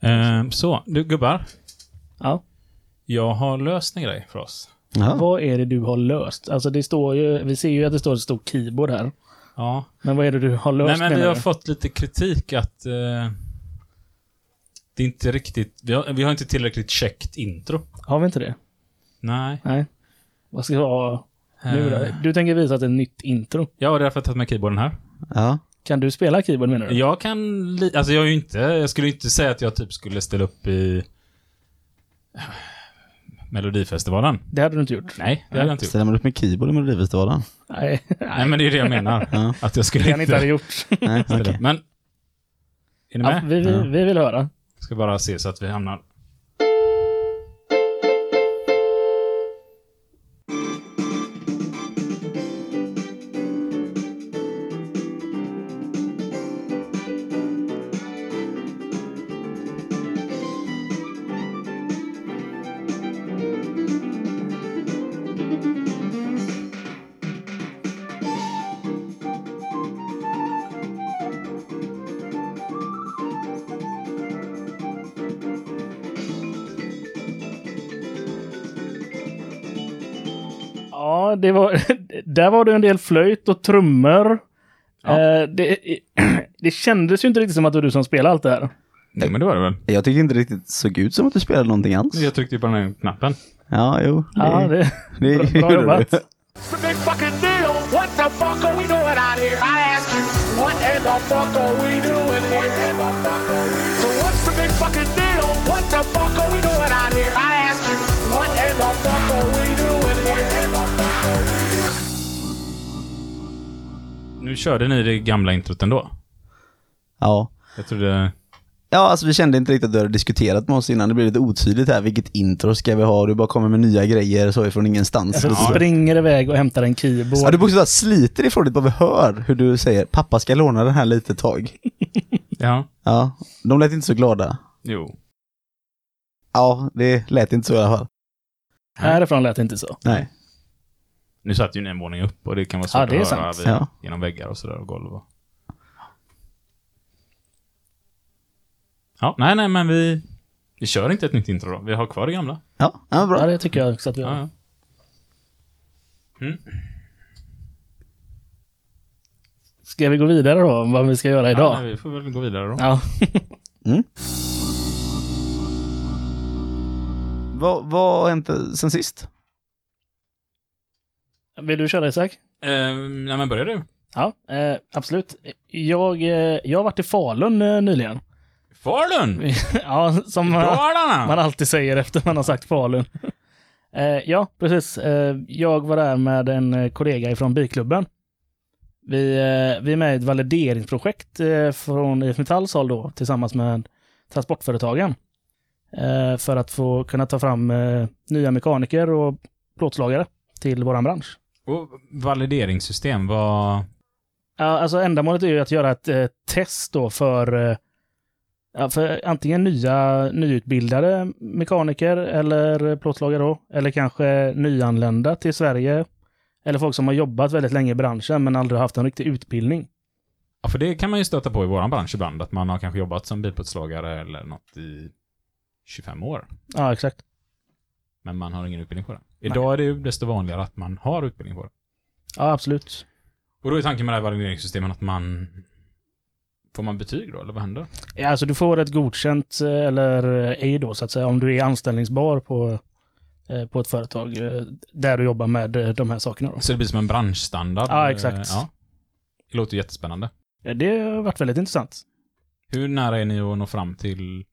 Eh, så, du gubbar. Ja. Jag har löst en grej för oss. Ja. Vad är det du har löst? Alltså det står ju, vi ser ju att det står ett stort keyboard här. Ja. Men vad är det du har löst Nej, men vi menar har du? fått lite kritik att eh, det är inte riktigt... Vi har, vi har inte tillräckligt käckt intro. Har vi inte det? Nej. Nej. Vad ska vi ha nu då? Eh, Du tänker visa ett nytt intro. Jag har därför tagit med keyboarden här. ja. Kan du spela keyboard menar du? Jag kan... Li- alltså jag är ju inte... Jag skulle inte säga att jag typ skulle ställa upp i... Melodifestivalen. Det hade du inte gjort. Nej, det hade jag inte gjort. Ställer man upp med keyboard i Melodifestivalen? Nej, Nej, men det är det jag menar. Ja. Att jag skulle det han inte hade inte gjort. Nej, ställa okej. upp. Men... Är ni Ja, med? vi, vi, vi vill höra. Ska bara se så att vi hamnar... där var det en del flöjt och trummor. Ja. Eh, det, det kändes ju inte riktigt som att det var du som spelade allt det här. Nej, men det var det väl. Jag tycker inte riktigt såg ut som att du spelade någonting alls. Jag tryckte ju på den här knappen. Ja, jo. Det, Ja, det, det bra- bra gjorde jobbat. du. It's a big fucking deal. What the fuck are we doing out here? I ask you, what in the fuck are we doing here? So what's the big fucking deal? What the fuck are we doing Nu körde ni det gamla introt ändå. Ja. Jag trodde... Ja, alltså vi kände inte riktigt att du hade diskuterat med oss innan. Det blev lite otydligt här. Vilket intro ska vi ha? Du bara kommer med nya grejer så ifrån ingenstans. jag Ja. springer iväg och hämtar en keyboard. Ja, du bokstavligt sliter ifrån det bara vi hör hur du säger pappa ska låna den här lite tag. Ja. Ja, de lät inte så glada. Jo. Ja, det lät inte så i alla fall. Härifrån lät det inte så. Nej. Nu satt ju ni en våning upp och det kan vara svårt Ja, det är att höra via, Ja. genom väggar och sådär och golv och... Ja, nej, nej, men vi... Vi kör inte ett nytt intro då. Vi har kvar det gamla. Ja, ja bra. Ja, det tycker jag också att vi Ja, har. ja. Mm. Ska vi gå vidare då, om vad vi ska göra Ja, idag? nej, vi får väl gå vidare då. Ja. Vad vad har hänt sen sist? Vill du köra Isak? Eh, nej, men börjar du? Ja, eh, absolut. Jag, eh, jag har varit i Falun eh, nyligen. Falun! ja, som man, Dalarna! man alltid säger efter man har sagt Falun. eh, ja, precis. Eh, jag var där med en eh, kollega ifrån biklubben. Vi, eh, vi är med i ett valideringsprojekt från IF Metalls håll då, tillsammans med transportföretagen. För att få kunna ta fram nya mekaniker och plåtslagare till våran bransch. Och valideringssystem, vad... Ja, alltså ändamålet är ju att göra ett eh, test då för, eh, för antingen nya nyutbildade mekaniker eller plåtslagare då, eller kanske nyanlända till Sverige. Eller folk som har jobbat väldigt länge i branschen men aldrig haft en riktig utbildning. Ja, för det kan man ju stöta på i våran bransch ibland, att man har kanske jobbat som bilplåtslagare eller något i 25 år. Ja, exakt. Men man har ingen utbildning på det. Idag är det ju desto vanligare att man har utbildning på det. Ja, absolut. Och då är tanken med det här valideringssystemet att man... Får man betyg då, eller vad händer? Ja, alltså du får ett godkänt eh, eller eh, ej då så att säga om du är anställningsbar på, eh, på ett företag eh, där du jobbar med eh, de här sakerna. Då. Så det blir som en branschstandard? Ja, eh, exakt. Ja. Det låter jättespännande. Ja, Det har varit väldigt intressant. Hur nära är ni att nå fram till...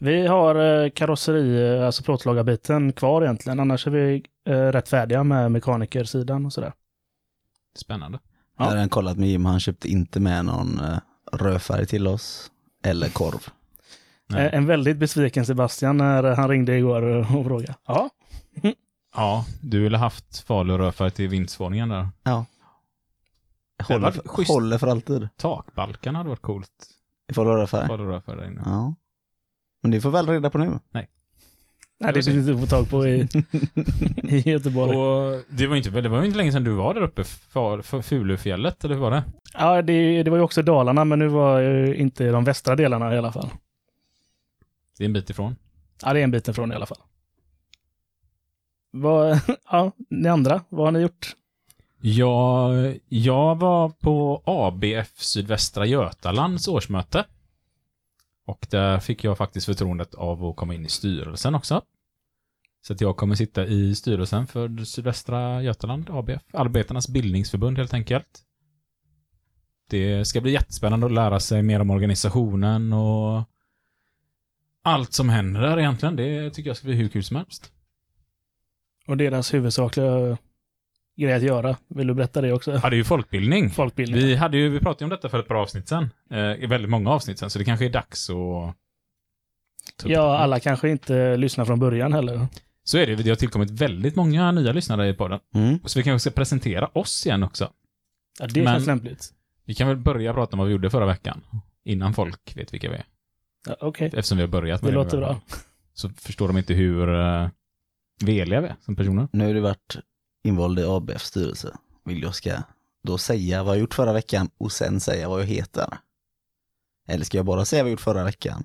Vi har eh, karosseri, eh, alltså plåtslagarbiten kvar egentligen. Annars är vi eh, rätt färdiga med mekanikersidan och sådär. Spännande. Jag har redan kollat med Jim, han köpte inte med någon rödfärg till oss. Eller korv. Nej. En väldigt besviken Sebastian när han ringde igår och frågade. Ja, Ja, du ville haft Falu rödfärg till vindsvåningen där. Ja. Håller, håller för alltid. Takbalkarna hade varit coolt. Ifall du har rödfärg. Falu rödfärg där inne. Ja. Men det får väl reda på nu. nej, det finns inte få tag på i, i Göteborg. Och det var, inte, det var ju inte länge sedan du var där uppe, för, för Fulufjället, eller hur var det? Ja, det, det var ju också Dalarna, men nu var ju inte de västra delarna i alla fall. Det är en bit ifrån. Ja, det är en bit ifrån i alla fall. Vad, ja, ni andra, vad har ni gjort? Jag, jag var på ABF Sydvästra Götalands årsmöte. Och där fick jag faktiskt förtroendet av att komma in i styrelsen också. Så att jag kommer sitta i styrelsen för Sydvästra Götaland ABF, Arbetarnas bildningsförbund helt enkelt. Det ska bli jättespännande att lära sig mer om organisationen och allt som händer där egentligen. Det tycker jag ska bli hur kul som helst. Och deras huvudsakliga grej att göra. Vill du berätta det också? Ja, det är ju folkbildning. Folkbildning. Vi, hade ju, vi pratade ju om detta för ett par avsnitt sen. Eh, väldigt många avsnitt sen, så det kanske är dags att... Ja, det. alla kanske inte lyssnar från början heller. Så är det. Det har tillkommit väldigt många nya lyssnare i podden. Mm. Så vi kanske ska presentera oss igen också. Ja, det Men- känns lämpligt. Vi kan väl börja prata om vad vi gjorde förra veckan. Innan folk vet vilka vi är. Ja, Okej, Eftersom vi har börjat det med låter bra. Så förstår de inte hur uh, veliga vi är som personer. Nu har du varit invald i ABFs styrelse. Vill jag ska då säga vad jag gjort förra veckan och sen säga vad jag heter? Eller ska jag bara säga vad jag gjort förra veckan?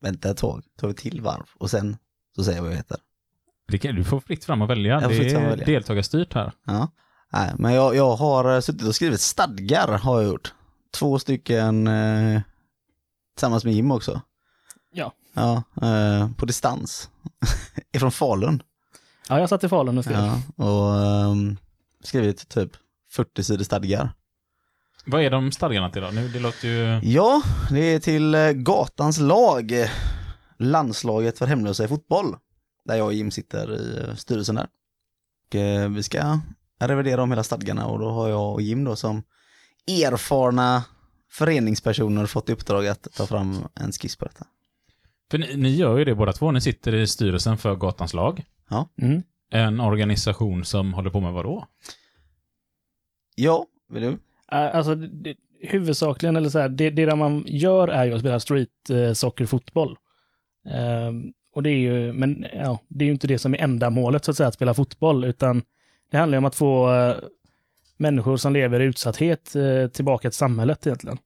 Vänta ett tag, tar vi till varv och sen så säger jag vad jag heter. Det kan, du får fritt fram att välja. Det är välja. deltagarstyrt här. Ja. Nej, men jag, jag har eh, suttit och skrivit stadgar har jag gjort. Två stycken eh, tillsammans med Jim också. Ja. Ja, eh, på distans. Ifrån Falun. Ja, jag satt i Falun och skrev. Ja, och ehm, skrivit typ 40 sidor stadgar. Vad är de stadgarna till då? Nu, det låter ju... Ja, det är till eh, Gatans lag, landslaget för hemlösa i fotboll. Där jag och Jim sitter i eh, styrelsen där. Och, eh, vi ska revidera om hela stadgarna och då har jag och Jim då som erfarna föreningspersoner fått i uppdrag att ta fram en skiss på detta. För ni, ni gör ju det båda två. Ni sitter i styrelsen för Gatans lag. Mm. En organisation som håller på med vad då? Ja, vill du? Alltså, det, huvudsakligen, eller så här, det, det där man gör är ju att spela street eh, soccer-fotboll. Ehm, och det är ju, men ja, det är ju inte det som är ändamålet så att säga, att spela fotboll, utan det handlar ju om att få eh, människor som lever i utsatthet eh, tillbaka till samhället egentligen.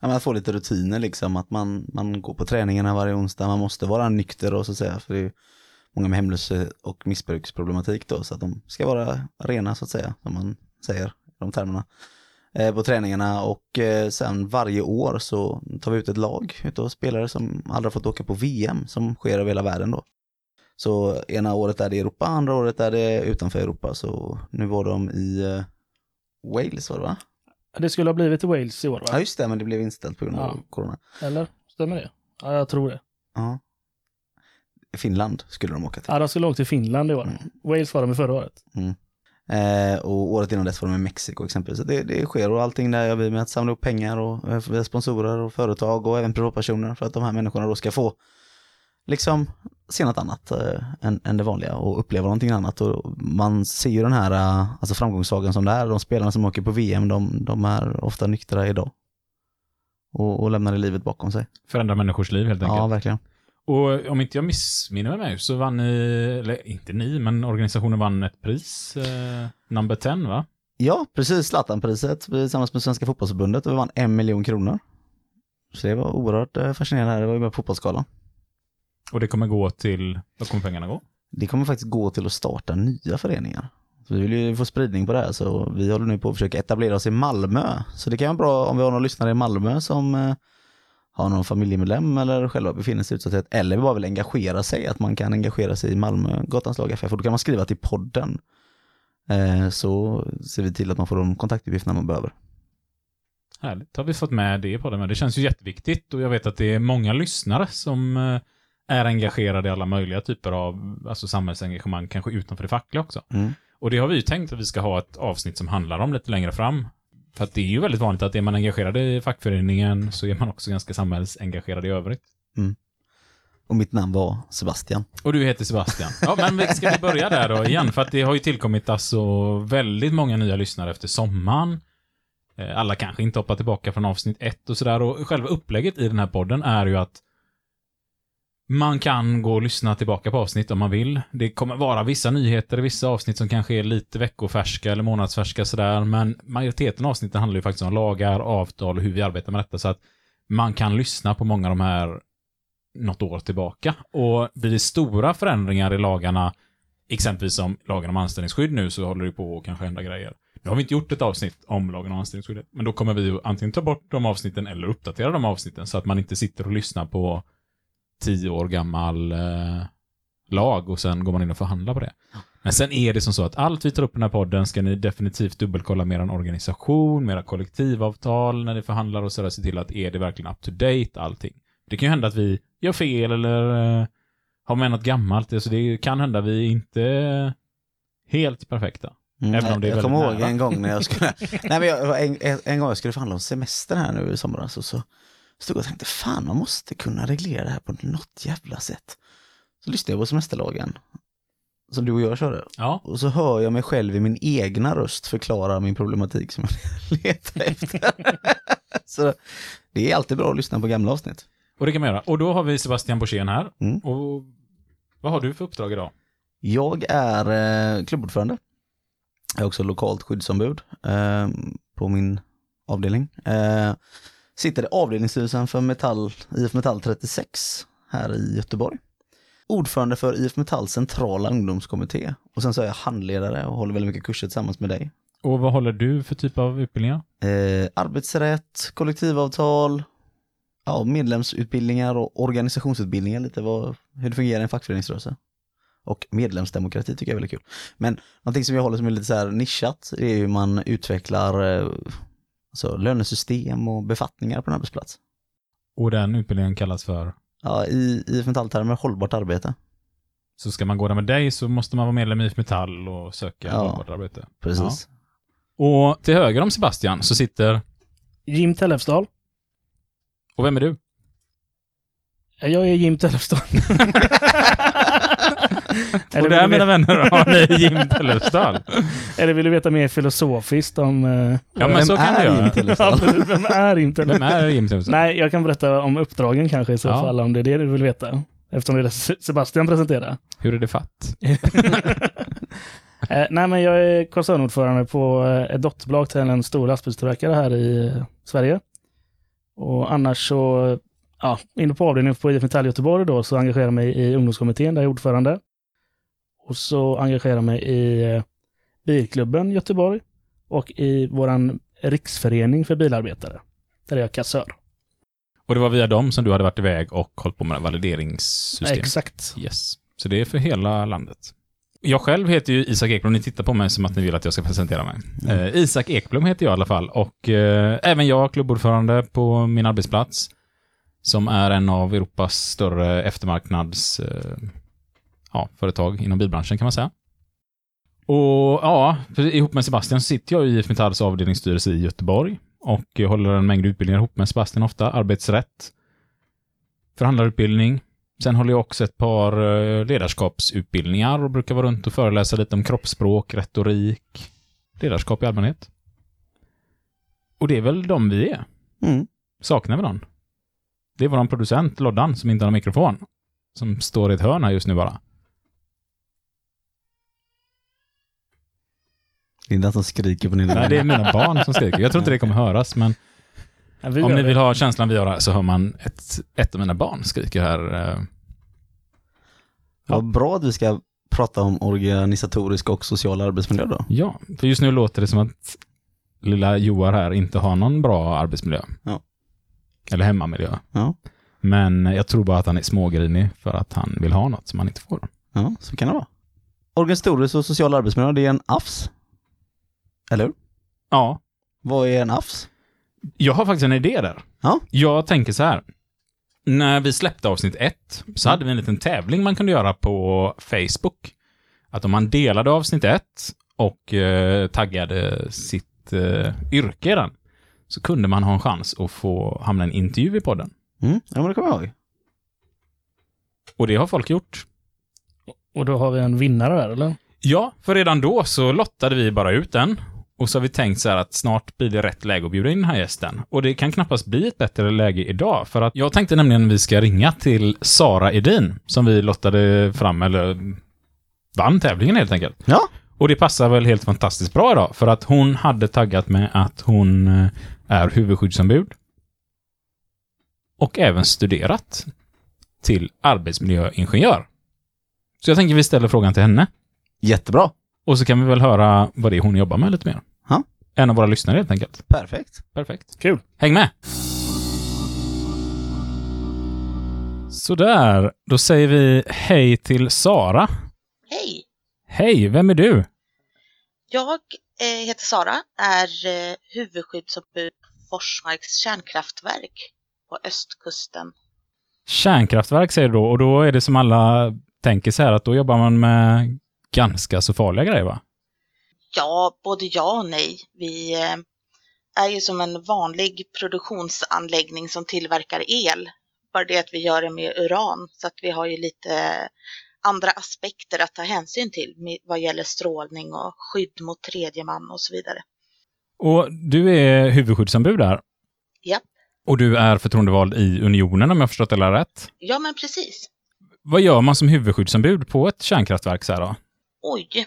Ja, men att få lite rutiner liksom, att man, man går på träningarna varje onsdag, man måste vara nykter och så att säga, för det är ju många med hemlöshet och missbruksproblematik då, så att de ska vara rena så att säga, som man säger i de termerna, eh, på träningarna och eh, sen varje år så tar vi ut ett lag utav spelare som aldrig fått åka på VM som sker över hela världen då. Så ena året är det Europa, andra året är det utanför Europa, så nu var de i eh, Wales var det va? Det skulle ha blivit i Wales i år, Ja va? just det, men det blev inställt på grund av Ja. corona. Eller? Stämmer det? Ja, jag tror det. Ja. Finland skulle de åka till. Ja, de skulle åka till Finland i år. Mm. Wales var de i förra året. Eh, och året innan dess var de i Mexiko exempelvis. Så det, det sker och allting där gör vi med att samla upp pengar och eh, via sponsorer och företag och även privatpersoner för att de här människorna då ska få liksom se något annat eh, än, än det vanliga och uppleva någonting annat. Och man ser ju den här eh, alltså framgångssagan som det är. De spelarna som åker på VM, de, de är ofta nyktra idag. Och, och lämnar det livet bakom sig. Förändra människors liv helt enkelt. Ja, verkligen. Och om inte jag missminner mig så vann ni, eller inte ni, men organisationen vann ett pris, eh, number 10 va? Ja, precis. Zlatanpriset tillsammans med Svenska fotbollsförbundet och vi vann en miljon kronor. Så det var oerhört eh, fascinerande. Det var ju med fotbollsskalan. Och det kommer gå till, vad kommer pengarna gå? Det kommer faktiskt gå till att starta nya föreningar. Så vi vill ju få spridning på det här så vi håller nu på att försöka etablera oss i Malmö. Så det kan vara bra om vi har några lyssnare i Malmö som har någon familjemedlem eller själva befinner sig i utsatthet eller bara vill engagera sig, att man kan engagera sig i Malmö Gatans lag FF och då kan man skriva till podden. Eh, så ser vi till att man får de kontaktuppgifterna man behöver. Härligt, har vi fått med det på det, men det känns ju jätteviktigt och jag vet att det är många lyssnare som eh, är engagerade i alla möjliga typer av alltså samhällsengagemang, kanske utanför det fackliga också. Mm. Och det har vi ju tänkt att vi ska ha ett avsnitt som handlar om lite längre fram. För att det är ju väldigt vanligt att är man engagerad i fackföreningen så är man också ganska samhällsengagerad i övrigt. Och mitt namn var Sebastian. Och du heter Sebastian. Ja, men ska vi börja där då igen? För att det har ju tillkommit alltså väldigt många nya lyssnare efter sommaren. Eh, Alla kanske inte hoppar tillbaka från avsnitt ett och sådär. Och själva upplägget i den här podden är ju att man kan gå och lyssna tillbaka på avsnitt om man vill. Det kommer vara vissa nyheter i vissa avsnitt som kanske är lite veckofärska eller månadsfärska sådär. Men majoriteten av avsnitten handlar ju faktiskt om lagar, avtal och hur vi arbetar med detta. Så att man kan lyssna på många av de här något år tillbaka. Och blir det stora förändringar i lagarna, exempelvis som lagen om anställningsskydd nu, så håller det på att kanske hända grejer. Nu har vi inte gjort ett avsnitt om lagen om anställningsskyddet, men då kommer vi antingen ta bort de avsnitten eller uppdatera de avsnitten så att man inte sitter och lyssnar på tio år gammal eh, lag och sen går man in och förhandlar på det. Men sen är det som så att allt vi tar upp i den här podden ska ni definitivt dubbelkolla med er organisation, med era kollektivavtal när ni förhandlar och sådär, se till att är det verkligen up to date allting. Det kan ju hända att vi gör fel eller eh, har med något gammalt, alltså det kan hända vi är inte helt perfekta. Mm, Även om det är jag kommer ihåg en gång när jag skulle, nej men jag, en, en, en gång jag skulle förhandla om semester här nu i somras och så stod jag och tänkte fan man måste kunna reglera det här på något jävla sätt. Så lyssnade jag på semesterlagen som du och jag körde Ja, och så hör jag mig själv i min egna röst förklara min problematik som jag letar efter. så det är alltid bra att lyssna på gamla avsnitt. och det kan man göra. Och då har vi Sebastian Borssén här. Mm. Och vad har du för uppdrag idag? Jag är eh, klubbordförande. Jag är också lokalt skyddsombud eh, på min avdelning. Eh, sitter i avdelningsstyrelsen för Metall, IF Metall 36 här i Göteborg. Ordförande för IF Metalls centrala ungdomskommitté. Och sen så är jag handledare och håller väldigt mycket kurser tillsammans med dig. Och vad håller du för typ av utbildningar? Eh, arbetsrätt, kollektivavtal, ja, medlemsutbildningar och organisationsutbildningar, lite vad, hur det fungerar i en fackföreningsrörelse. Och medlemsdemokrati tycker jag är väldigt kul. Men någonting som jag håller som är lite så här nischat, är hur man utvecklar eh, alltså, lönesystem och befattningar på en arbetsplats. Och den utbildningen kallas för? Ja, i IF Metall-termer hållbart arbete. Så ska man gå där med dig så måste man vara medlem i IF Metall och söka Ja. hållbart arbete. Precis. Och till höger om Sebastian så sitter, Jim Tellefsdal. och vem är du? Jag är Jim Tellefsdal. och där mina vänner har ni Jim Tellefsdal. Eller vill du veta mer filosofiskt om... eh, Ja, men så kan du göra. Ja. Vem är Jim Vem Tellefsdal? är Jim Tellefsdal? Nej, jag kan berätta om uppdragen kanske i så Ja. fall, om det är det du vill veta. Eftersom det är det Se- Sebastian presenterar. Hur är det fatt? Eh, nej, men jag är koncernordförande på eh, ett dotterbolag till en stor lastbilstillverkare här i Sverige. Och annars så, ja, inne på avdelningen på IF Metall Göteborg då, så engagerar jag mig i ungdomskommittén där jag är ordförande. Och så engagerar jag mig i eh, Bilklubben Göteborg och i våran riksförening för bilarbetare. Där är jag kassör. Och det var via dem som du hade varit iväg och hållit på med valideringssystem? Exakt. Yes. Så det är för hela landet. Jag själv heter ju Isak Ekblom. Ni tittar på mig som att ni vill att jag ska presentera mig. Eh, Isak Ekblom heter jag i alla fall och eh, även jag klubbordförande på min arbetsplats som är en av Europas större eftermarknads eh, ja, företag inom bilbranschen kan man säga. Och ja, ihop med Sebastian sitter jag i IF Metalls avdelningsstyrelse i Göteborg och håller en mängd utbildningar ihop med Sebastian ofta. Arbetsrätt, förhandlarutbildning, Sen håller jag också ett par eh, ledarskapsutbildningar och brukar vara runt och föreläsa lite om kroppsspråk, retorik, ledarskap i allmänhet. Och det är väl de vi är. Mm. Saknar vi någon? Det är vår producent Loddan som inte har någon mikrofon. Som står i ett hörn här just nu bara. Det är inte han som skriker på din Nej, det är mina barn som skriker. Jag tror inte det kommer höras, men Ja, vi om ni det. vill ha känslan vi har här så hör man ett, ett av mina barn skriker här. eh, Vad bra att vi ska prata om organisatorisk och social arbetsmiljö då. Ja, för just nu låter det som att lilla Joar här inte har någon bra arbetsmiljö. Ja. Eller hemmamiljö. Ja. Men jag tror bara att han är smågrinig för att han vill ha något som han inte får. Ja, så kan det vara. Organisatorisk och social arbetsmiljö, det är en AFS. Eller hur? Ja, Vad är en AFS? jag har faktiskt en idé där. Ja. Jag tänker så här. När vi släppte avsnitt ett så hade vi en liten tävling man kunde göra på Facebook. Att om man delade avsnitt ett och eh, taggade sitt eh, yrke i den så kunde man ha en chans att få hamna en intervju i podden. Mm, ja men det kommer jag ihåg. Och det har folk gjort. Och då har vi en vinnare där, eller? Ja, för redan då så lottade vi bara ut den. Och så har vi tänkt så här att snart blir det rätt läge att bjuda in den här gästen. Och det kan knappast bli ett bättre läge idag. För att jag tänkte nämligen att vi ska ringa till Sara Edin, som vi lottade fram, eller vann tävlingen helt enkelt. Ja. Och det passar väl helt fantastiskt bra idag, för att hon hade taggat med att hon eh, är huvudskyddsombud. Och även studerat till arbetsmiljöingenjör. Så jag tänker vi ställer frågan till henne. Jättebra. Och så kan vi väl höra vad det är hon jobbar med lite mer. Ja. En av våra lyssnare helt enkelt. Perfekt. Perfekt. Kul. Häng med! Sådär, då säger vi hej till Sara. Hej! Hej, vem är du? Jag eh, heter Sara, är eh, huvudskyddsombud på Forsmarks kärnkraftverk på östkusten. Kärnkraftverk säger du då, och då är det som alla tänker så här att då jobbar man med ganska så farliga grejer va? Ja, både ja och nej. Vi eh, är ju som en vanlig produktionsanläggning som tillverkar el. Bara det att vi gör det med uran, så att vi har ju lite andra aspekter att ta hänsyn till vad gäller strålning och skydd mot tredje man och så vidare. Och du är huvudskyddsombud där? Japp. Och du är förtroendevald i Unionen om jag förstått det rätt? Ja, men precis. Vad gör man som huvudskyddsombud på ett kärnkraftverk så här då? Oj,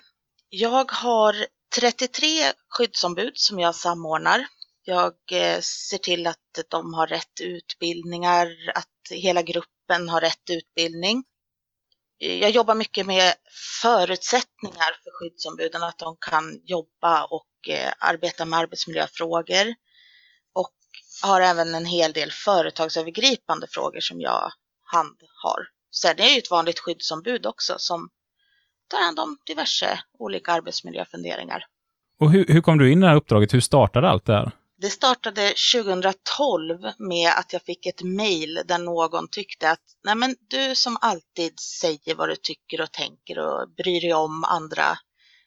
jag har 33 skyddsombud som jag samordnar. Jag eh, ser till att de har rätt utbildningar, att hela gruppen har rätt utbildning. Jag jobbar mycket med förutsättningar för skyddsombuden, att de kan jobba och eh, arbeta med arbetsmiljöfrågor. Och har även en hel del företagsövergripande frågor som jag handhar. Sen är jag ju ett vanligt skyddsombud också som tar hand om diverse olika arbetsmiljöfunderingar. Och hur, hur kom du in i det här uppdraget? Hur startade allt det här? Det startade 2012 med att jag fick ett mejl där någon tyckte att Nej, men du som alltid säger vad du tycker och tänker och bryr dig om andra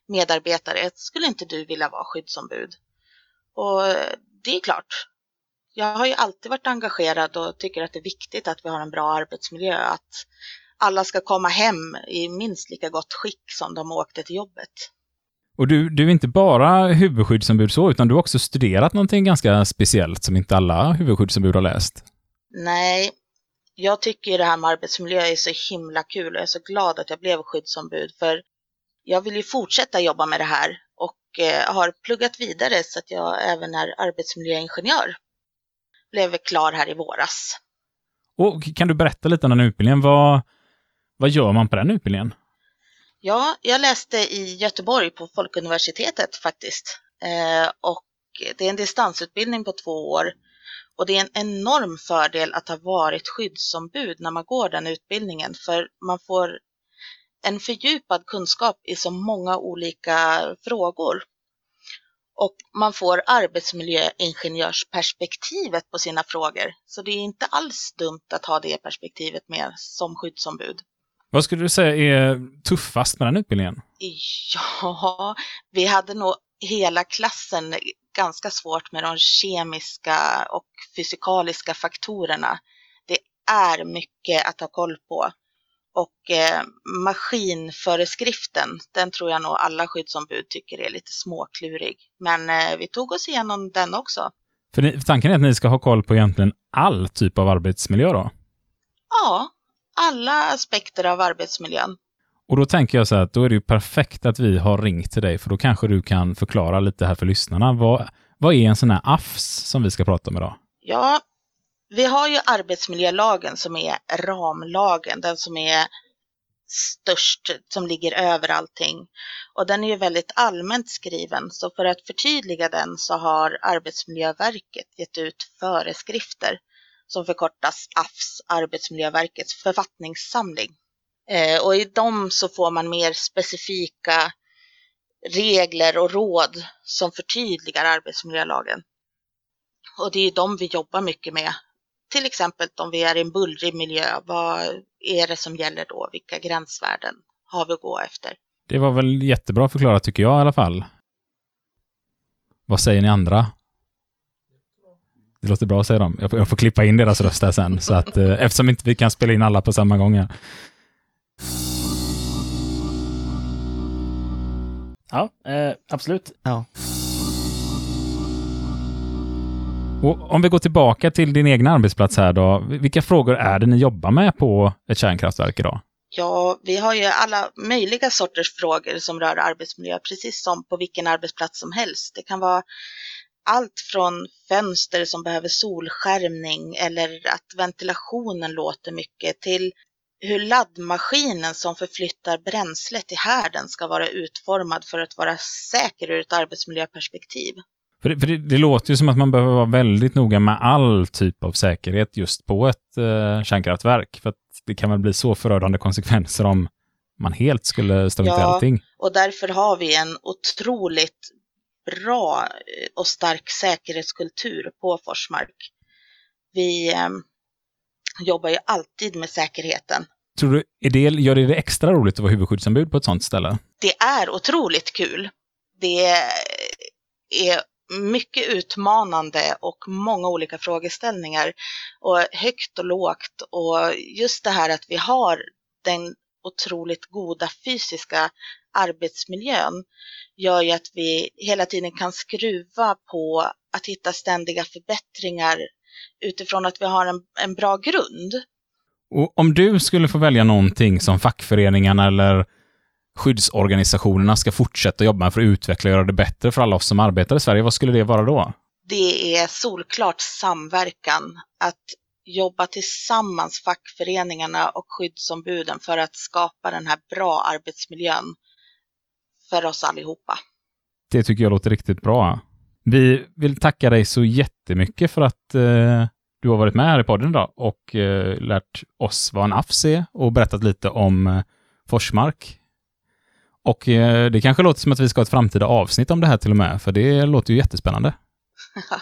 medarbetare, skulle inte du vilja vara skyddsombud? Och det är klart, jag har ju alltid varit engagerad och tycker att det är viktigt att vi har en bra arbetsmiljö, att alla ska komma hem i minst lika gott skick som de åkte till jobbet. Och du, du är inte bara huvudskyddsombud så, utan du har också studerat någonting ganska speciellt som inte alla huvudskyddsombud har läst. Nej, jag tycker det här med arbetsmiljö är så himla kul och jag är så glad att jag blev skyddsombud för jag vill ju fortsätta jobba med det här och eh, har pluggat vidare så att jag även är arbetsmiljöingenjör. Blev klar här i våras. Och kan du berätta lite om den utbildningen? Vad, vad gör man på den utbildningen? Ja, jag läste i Göteborg på Folkuniversitetet faktiskt. Eh, och det är en distansutbildning på två år. Och det är en enorm fördel att ha varit skyddsombud när man går den utbildningen. För man får en fördjupad kunskap i så många olika frågor. Och man får arbetsmiljöingenjörsperspektivet på sina frågor. Så det är inte alls dumt att ha det perspektivet med som skyddsombud. Vad skulle du säga är tuffast med den utbildningen? Ja, vi hade nog hela klassen ganska svårt med de kemiska och fysikaliska faktorerna. Det är mycket att ha koll på. Och eh, maskinföreskriften, den tror jag nog alla skyddsombud tycker är lite småklurig. Men eh, vi tog oss igenom den också. För ni, tanken är att ni ska ha koll på egentligen all typ av arbetsmiljö då? Ja, alla aspekter av arbetsmiljön. Och då tänker jag så här att då är det ju perfekt att vi har ringt till dig, för då kanske du kan förklara lite här för lyssnarna. Vad, vad är en sån här AFS som vi ska prata om idag? Ja, vi har ju arbetsmiljölagen som är ramlagen, den som är störst, som ligger över allting. Och den är ju väldigt allmänt skriven, så för att förtydliga den så har Arbetsmiljöverket gett ut föreskrifter som förkortas AFS, Arbetsmiljöverkets författningssamling. Eh, och i dem så får man mer specifika regler och råd som förtydligar arbetsmiljölagen. Och det är de vi jobbar mycket med. Till exempel om vi är i en bullrig miljö, vad är det som gäller då? Vilka gränsvärden har vi att gå efter? Det var väl jättebra förklarat tycker jag i alla fall. Vad säger ni andra? Det låter bra säger de. Jag får, jag får klippa in deras röster sen, så att, eh, eftersom inte vi kan spela in alla på samma gång. Här. Ja, eh, absolut. Ja. Och om vi går tillbaka till din egna arbetsplats här då. Vilka frågor är det ni jobbar med på ett kärnkraftverk idag? Ja, vi har ju alla möjliga sorters frågor som rör arbetsmiljö, precis som på vilken arbetsplats som helst. Det kan vara allt från fönster som behöver solskärmning eller att ventilationen låter mycket till hur laddmaskinen som förflyttar bränslet i härden ska vara utformad för att vara säker ur ett arbetsmiljöperspektiv. För, det, för det, det låter ju som att man behöver vara väldigt noga med all typ av säkerhet just på ett eh, kärnkraftverk. För det kan väl bli så förödande konsekvenser om man helt skulle strunta Ja. allting. Och därför har vi en otroligt bra eh, och stark säkerhetskultur på Forsmark. Vi eh, jobbar ju alltid med säkerheten. Tror du, är det, gör det det extra roligt att vara huvudskyddsombud på ett sånt ställe? Det är otroligt kul. Det är mycket utmanande och många olika frågeställningar och högt och lågt och just det här att vi har den otroligt goda fysiska arbetsmiljön gör ju att vi hela tiden kan skruva på att hitta ständiga förbättringar utifrån att vi har en, en bra grund. Och om du skulle få välja någonting som fackföreningarna eller skyddsorganisationerna ska fortsätta jobba med för att utveckla och göra det bättre för alla oss som arbetar i Sverige, vad skulle det vara då? det är solklart samverkan. Att jobba tillsammans, fackföreningarna och skyddsombuden, för att skapa den här bra arbetsmiljön för oss allihopa. Det tycker jag låter riktigt bra. Vi vill tacka dig så jättemycket för att eh, du har varit med här i podden idag och eh, lärt oss vad en AFS är och berättat lite om eh, Forsmark. Och eh, det kanske låter som att vi ska ha ett framtida avsnitt om det här till och med, för det låter ju jättespännande.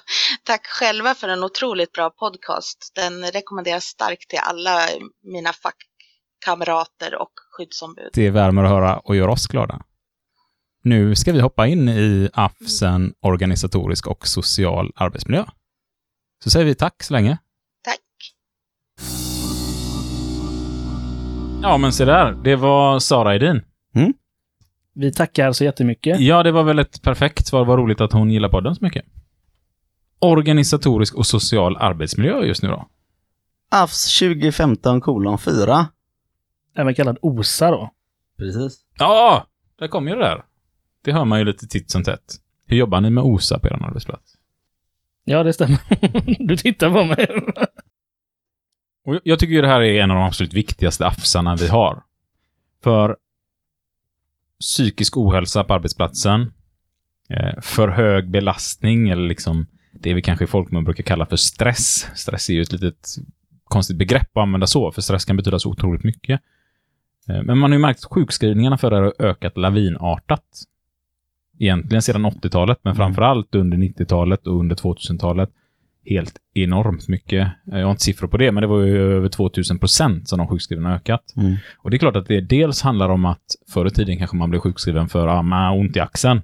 Tack själva för en otroligt bra podcast. Den rekommenderas starkt till alla mina fackkamrater och skyddsombud. Det värmer att höra och gör oss glada. Nu ska vi hoppa in i AFSen organisatorisk och social arbetsmiljö. Så säger vi tack så länge. Tack! Ja, men se där. Det var Sara Edin. Vi tackar så jättemycket. Ja, det var väl ett perfekt svar. Vad roligt att hon gillar podden så mycket. Organisatorisk och social arbetsmiljö just nu då? AFS 2015 kolon 4. Även kallad OSA då. Precis. Ja, där kom ju det där. Det hör man ju lite titt som tätt. Hur jobbar ni med OSA på er arbetsplats? Ja, det stämmer. Du tittar på mig. Och jag tycker ju det här är en av de absolut viktigaste AFSarna vi har. För psykisk ohälsa på arbetsplatsen, eh, för hög belastning eller liksom det vi kanske i folkmun brukar kalla för stress. Stress är ju ett litet konstigt begrepp att använda så, för stress kan betyda så otroligt mycket. Eh, Men man har ju märkt att sjukskrivningarna för det här har ökat lavinartat. Egentligen sedan 80-talet, men framförallt under 90-talet och under 2000-talet helt enormt mycket. Eh, Jag har inte siffror på det, men det var ju över 2000 procent som de sjukskrivna har ökat. Mm. Och det är klart att det dels handlar om att förr i tiden kanske man blev sjukskriven för att man har ont i axeln.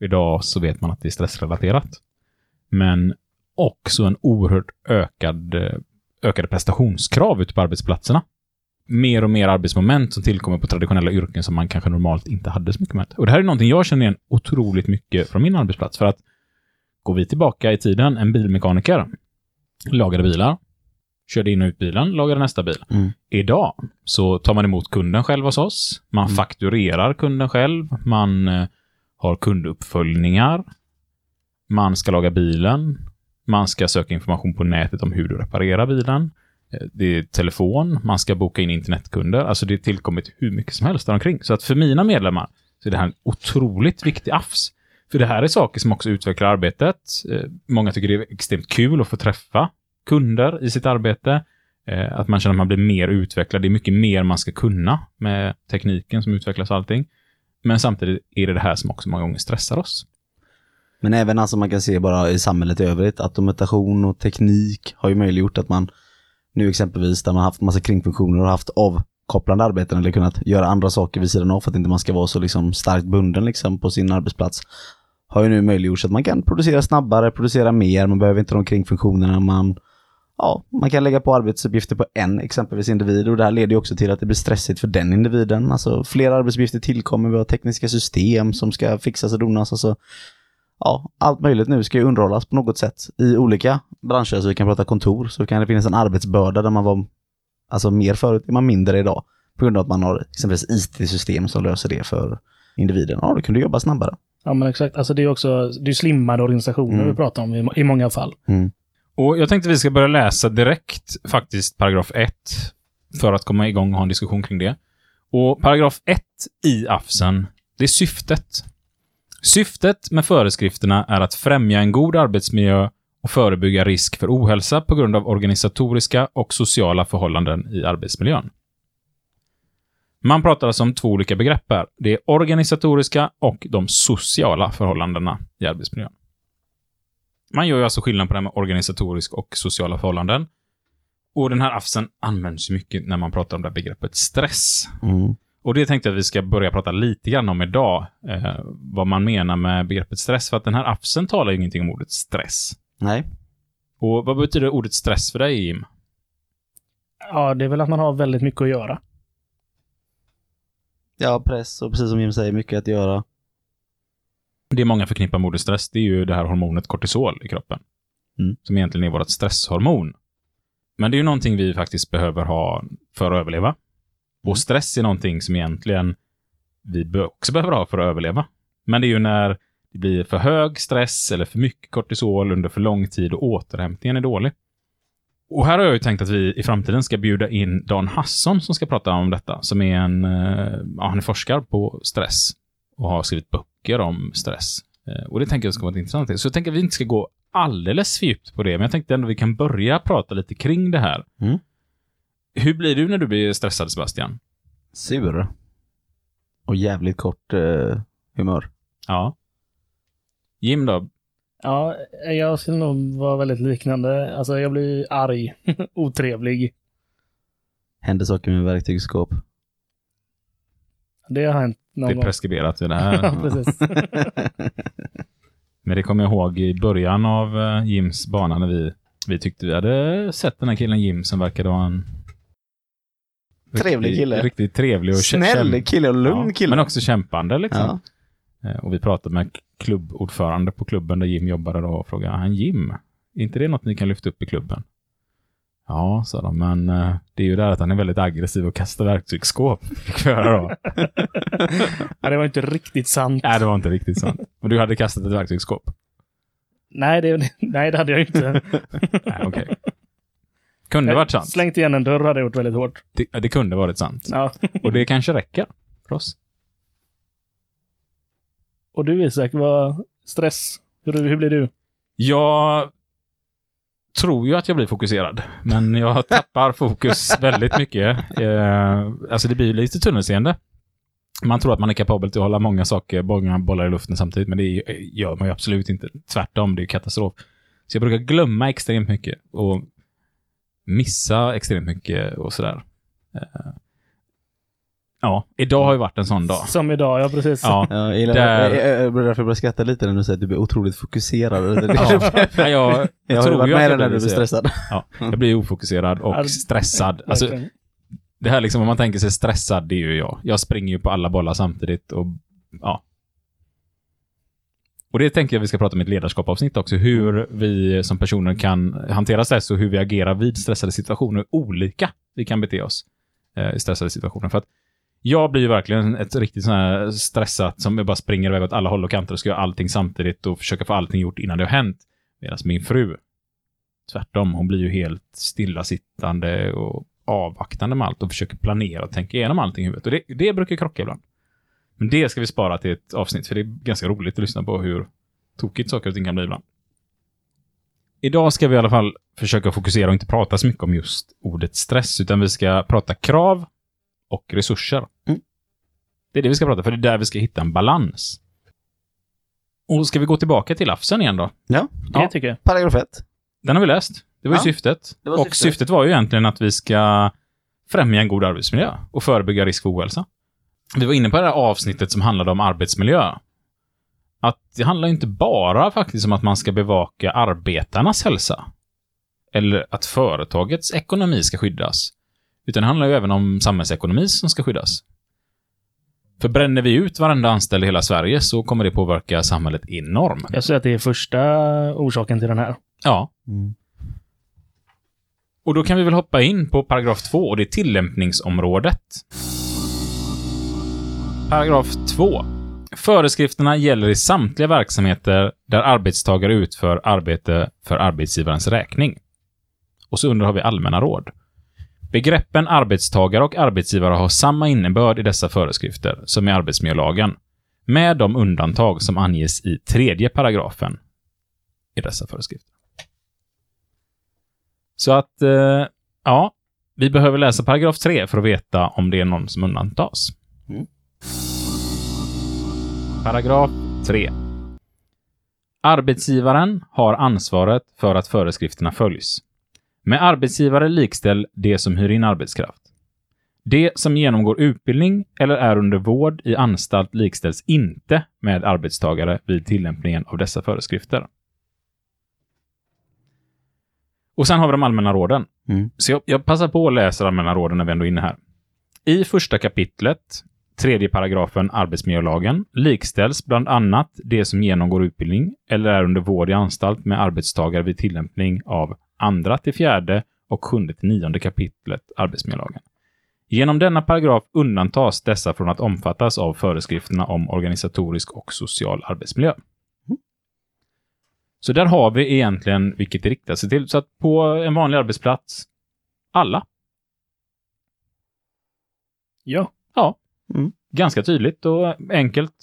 Idag så vet man att det är stressrelaterat. Men också en oerhört ökad, eh, ökade prestationskrav ute på arbetsplatserna. Mer och mer arbetsmoment som tillkommer på traditionella yrken som man kanske normalt inte hade så mycket med. Och det här är någonting jag känner igen otroligt mycket från min arbetsplats. För att går vi tillbaka i tiden, en bilmekaniker lagade bilar, körde in och ut bilen, lagade nästa bil. Mm. Idag så tar man emot kunden själv hos oss. Man Mm. fakturerar kunden själv. Man eh, har kunduppföljningar. Man ska laga bilen. Man ska söka information på nätet om hur du reparerar bilen. Eh, det är telefon. Man ska boka in internetkunder. Alltså det är tillkommit hur mycket som helst däromkring. Så att för mina medlemmar så är det här en otroligt viktig AFS. För det här är saker som också utvecklar arbetet. Eh, många tycker det är extremt kul att få träffa kunder i sitt arbete. Eh, att man känner att man blir mer utvecklad. Det är mycket mer man ska kunna med tekniken som utvecklas och allting. Men samtidigt är det det här som också många gånger stressar oss. Men även alltså man kan se bara i samhället i övrigt, automation och teknik har ju möjliggjort att man nu exempelvis där man haft massa kringfunktioner och haft avkopplande arbeten eller kunnat göra andra saker vid sidan av för att inte man ska vara så liksom starkt bunden liksom på sin arbetsplats. Har ju nu möjliggjort så att man kan producera snabbare, producera mer, man behöver inte de kringfunktionerna, man Ja, man kan lägga på arbetsuppgifter på en exempelvis individ och det här leder ju också till att det blir stressigt för den individen. Alltså fler arbetsuppgifter tillkommer, vi har tekniska system som ska fixas och donas. Alltså, ja, allt möjligt nu ska ju underhållas på något sätt i olika branscher. Så vi kan prata kontor, så kan det finnas en arbetsbörda där man var alltså mer förut, är man mindre idag. På grund av att man har exempelvis IT-system som löser det för individen. Ja, då kan du jobba snabbare. Ja, men exakt. Alltså det är också det är slimmade organisationer Mm. vi pratar om i, i många fall. Och jag tänkte vi ska börja läsa direkt, faktiskt, paragraf 1, för att komma igång och ha en diskussion kring det. Och paragraf 1 i AFSen, det är syftet. Syftet med föreskrifterna är att främja en god arbetsmiljö och förebygga risk för ohälsa på grund av organisatoriska och sociala förhållanden i arbetsmiljön. Man pratar alltså om två olika begrepp här. Det är organisatoriska och de sociala förhållandena i arbetsmiljön. Man gör ju alltså skillnad på det här med organisatoriska och sociala förhållanden. Och den här AFSen används ju mycket när man pratar om det här begreppet stress. Mm. Och det tänkte jag att vi ska börja prata lite grann om idag. Eh, vad man menar med begreppet stress. För att den här AFSen talar ju ingenting om ordet stress. Nej. Och vad betyder ordet stress för dig, Jim? Ja, det är väl att man har väldigt mycket att göra. Ja, press och precis som Jim säger, mycket att göra. Det många förknippar med ordet stress, det är ju det här hormonet kortisol i kroppen. Mm. Som egentligen är vårt stresshormon. Men det är ju någonting vi faktiskt behöver ha för att överleva. Och stress är någonting som egentligen vi också behöver ha för att överleva. Men det är ju när det blir för hög stress eller för mycket kortisol under för lång tid och återhämtningen är dålig. Och här har jag ju tänkt att vi i framtiden ska bjuda in Dan Hasson som ska prata om detta, som är en, eh, ja, han är forskare på stress och har skrivit böcker om stress. Eh, Och det tänker jag ska vara intressant. Så jag tänker att vi inte ska gå alldeles för djupt på det, men jag tänkte ändå vi kan börja prata lite kring det här. Mm. Hur blir du när du blir stressad, Sebastian? Sur. Och jävligt kort eh, humör. Ja. Jim då? Ja, jag skulle nog vara väldigt liknande. Alltså jag blir arg, otrevlig. Händer saker med verktygsskåp. Det har hänt någon Det är gång. preskriberat vid det Ja, här. precis. Men det kommer jag ihåg i början av eh, Jims bana när vi, vi tyckte vi hade sett den här killen Jim som verkade vara en Trevlig riktigt, kille. Riktigt trevlig och Snäll kille och lugn Ja, kille. Men också kämpande liksom. Ja. Eh, Och vi pratade med klubbordförande på klubben där Jim jobbade då och frågade, han Jim, är inte det något ni kan lyfta upp i klubben? Ja, sa de, men eh, det är ju det här att han är väldigt aggressiv och kastar verktygsskåp. Fick då. ja, det var inte riktigt sant. Nej, det var inte riktigt sant. Men du hade kastat ett verktygsskåp? Nej, det, nej, det hade jag inte. Nej, okej. Kunde varit sant. Slängt igen en dörr hade jag gjort väldigt hårt. Det, det kunde varit sant. Ja. Och det kanske räcker för oss. Och du Isak, vad stress? Hur, hur blir du? Jag tror ju att jag blir fokuserad, men jag tappar fokus väldigt mycket. Eh, alltså det blir ju lite tunnelseende. Man tror att man är kapabel till att hålla många saker, många bollar i luften samtidigt, men det gör man ju absolut inte. Tvärtom, det är katastrof. Så jag brukar glömma extremt mycket och missa extremt mycket och sådär. Eh, ja, idag har ju varit en sån dag. Som idag, ja precis. Ja, Ja, jag Där- jag, jag, jag börjar därför börjar skratta lite när du säger att du blir otroligt fokuserad. ja. ja jag, jag har tror ju varit med jag dig när du blir stressad. Ja, jag blir ofokuserad och stressad. Alltså, det här liksom, om man tänker sig stressad, det är ju jag. Jag springer ju på alla bollar samtidigt och ja. Och det tänker jag vi ska prata om i ett ledarskapavsnitt också, hur vi som personer kan hantera stress och hur vi agerar vid stressade situationer. Olika vi kan bete oss eh, i stressade situationer. För att jag blir ju verkligen ett riktigt sån här stressat som bara springer iväg åt alla håll och kanter och ska göra allting samtidigt och försöka få allting gjort innan det har hänt. Medan min fru, tvärtom, hon blir ju helt stillasittande och avvaktande med allt och försöker planera och tänka igenom allting i huvudet. Och det, det brukar krocka ibland. Men det ska vi spara till ett avsnitt, för det är ganska roligt att lyssna på hur tokigt saker och ting kan bli ibland. Idag ska vi i alla fall försöka fokusera och inte prata så mycket om just ordet stress, utan vi ska prata krav och resurser. Mm. Det är det vi ska prata, för det är där vi ska hitta en balans. Och ska vi gå tillbaka till AFSen igen då? Ja, Det Ja. tycker jag. paragraf 1. Den har vi läst. Det var ju Ja, syftet. var och syftet. syftet var ju egentligen att vi ska främja en god arbetsmiljö och förebygga risk för ohälsa. Vi var inne på det här avsnittet som handlade om arbetsmiljö. Att det handlar inte bara faktiskt om att man ska bevaka arbetarnas hälsa. Eller att företagets ekonomi ska skyddas. Utan det handlar ju även om samhällsekonomi som ska skyddas. För bränner vi ut varenda anställd i hela Sverige så kommer det påverka samhället enormt. Jag säger att det är första orsaken till den här. Ja, Mm. Och då kan vi väl hoppa in på paragraf 2 och det är tillämpningsområdet. Paragraf 2. Föreskrifterna gäller i samtliga verksamheter där arbetstagare utför arbete för arbetsgivarens räkning. Och så under har vi allmänna råd. Begreppen arbetstagare och arbetsgivare har samma innebörd i dessa föreskrifter som i arbetsmiljölagen, med de undantag som anges i tredje paragrafen i dessa föreskrifter. Så att, eh, ja, vi behöver läsa paragraf 3 för att veta om det är någon som undantas. Mm. Paragraf 3. Arbetsgivaren har ansvaret för att föreskrifterna följs. Med arbetsgivare likställ det som hyr in arbetskraft. Det som genomgår utbildning eller är under vård i anstalt likställs inte med arbetstagare vid tillämpningen av dessa föreskrifter. Och sen har vi de allmänna råden. Mm. Så jag, jag passar på att läsa de allmänna råden när vi ändå är inne här. I första kapitlet, tredje paragrafen arbetsmiljölagen, likställs bland annat det som genomgår utbildning eller är under vård i anstalt med arbetstagare vid tillämpning av andra till fjärde och sjunde till nionde kapitlet arbetsmiljölagen. Genom denna paragraf undantas dessa från att omfattas av föreskrifterna om organisatorisk och social arbetsmiljö. Så där har vi egentligen vilket det riktar sig till. Så att på en vanlig arbetsplats, alla. Ja. Ja. Mm. Ganska tydligt och enkelt.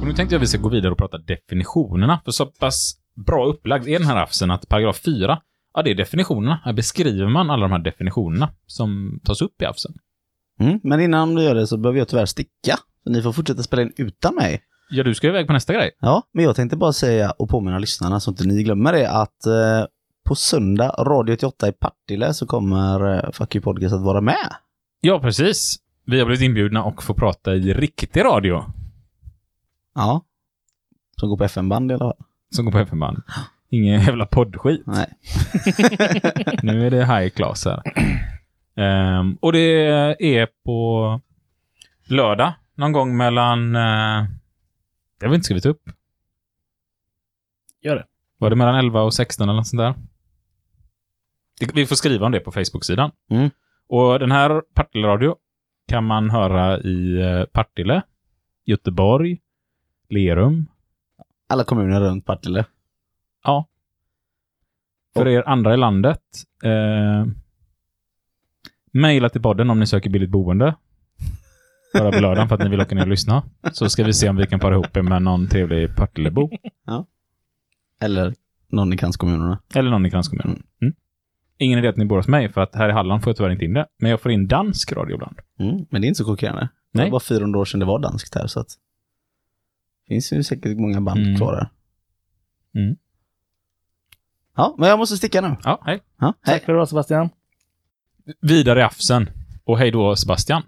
Och nu tänkte jag att vi ska gå vidare och prata definitionerna. För så pass bra upplagd är den här rafsen att paragraf 4, ja det är definitionerna. Här beskriver man alla de här definitionerna som tas upp i rafsen. Mm. Men innan du gör det så behöver jag tyvärr sticka. Så ni får fortsätta spela in utan mig. Ja, du ska iväg på nästa grej. Ja, men jag tänkte bara säga och påminna lyssnarna så inte ni glömmer det att eh, på söndag, Radio 88 i Partille, så kommer eh, Fuck You Podcast att vara med. Ja, precis. Vi har blivit inbjudna och får prata i riktig radio. Ja. Som går på FM-band i alla fall. Som går på FM-band. Ingen jävla poddskit. Nej. Nu är det high class här. Ehm, och det är på lördag, någon gång mellan... Uh, det har vi inte skrivit upp. Gör det. Var det mellan 11 och 16 eller något sånt där? Vi får skriva om det på Facebook-sidan. Mm. Och den här Partille Radio kan man höra i eh, Partille, Göteborg, Lerum. Alla kommuner runt Partille. Ja. För er andra i landet, eh, mejla till podden om ni söker billigt boende. Bara på lördagen för att ni vill åka ner och lyssna. Så ska vi se om vi kan para ihop er med någon trevlig Partillebo. Eller någon i kranskommunerna. Eller någon i kranskommunen. Mm. Ingen idé att ni bor hos mig, för att här i Halland får jag tyvärr inte in det. Men jag får in dansk radio ibland. Mm. Men det är inte så chockerande. Det Nej. var bara 400 år sedan det var danskt här så att det finns ju säkert många band Mm. kvar där. Mm. Ja, men jag måste sticka nu. Ja, hej. Ja, hej. Tack för idag Sebastian. Vidare i afsen. Och hej då Sebastian.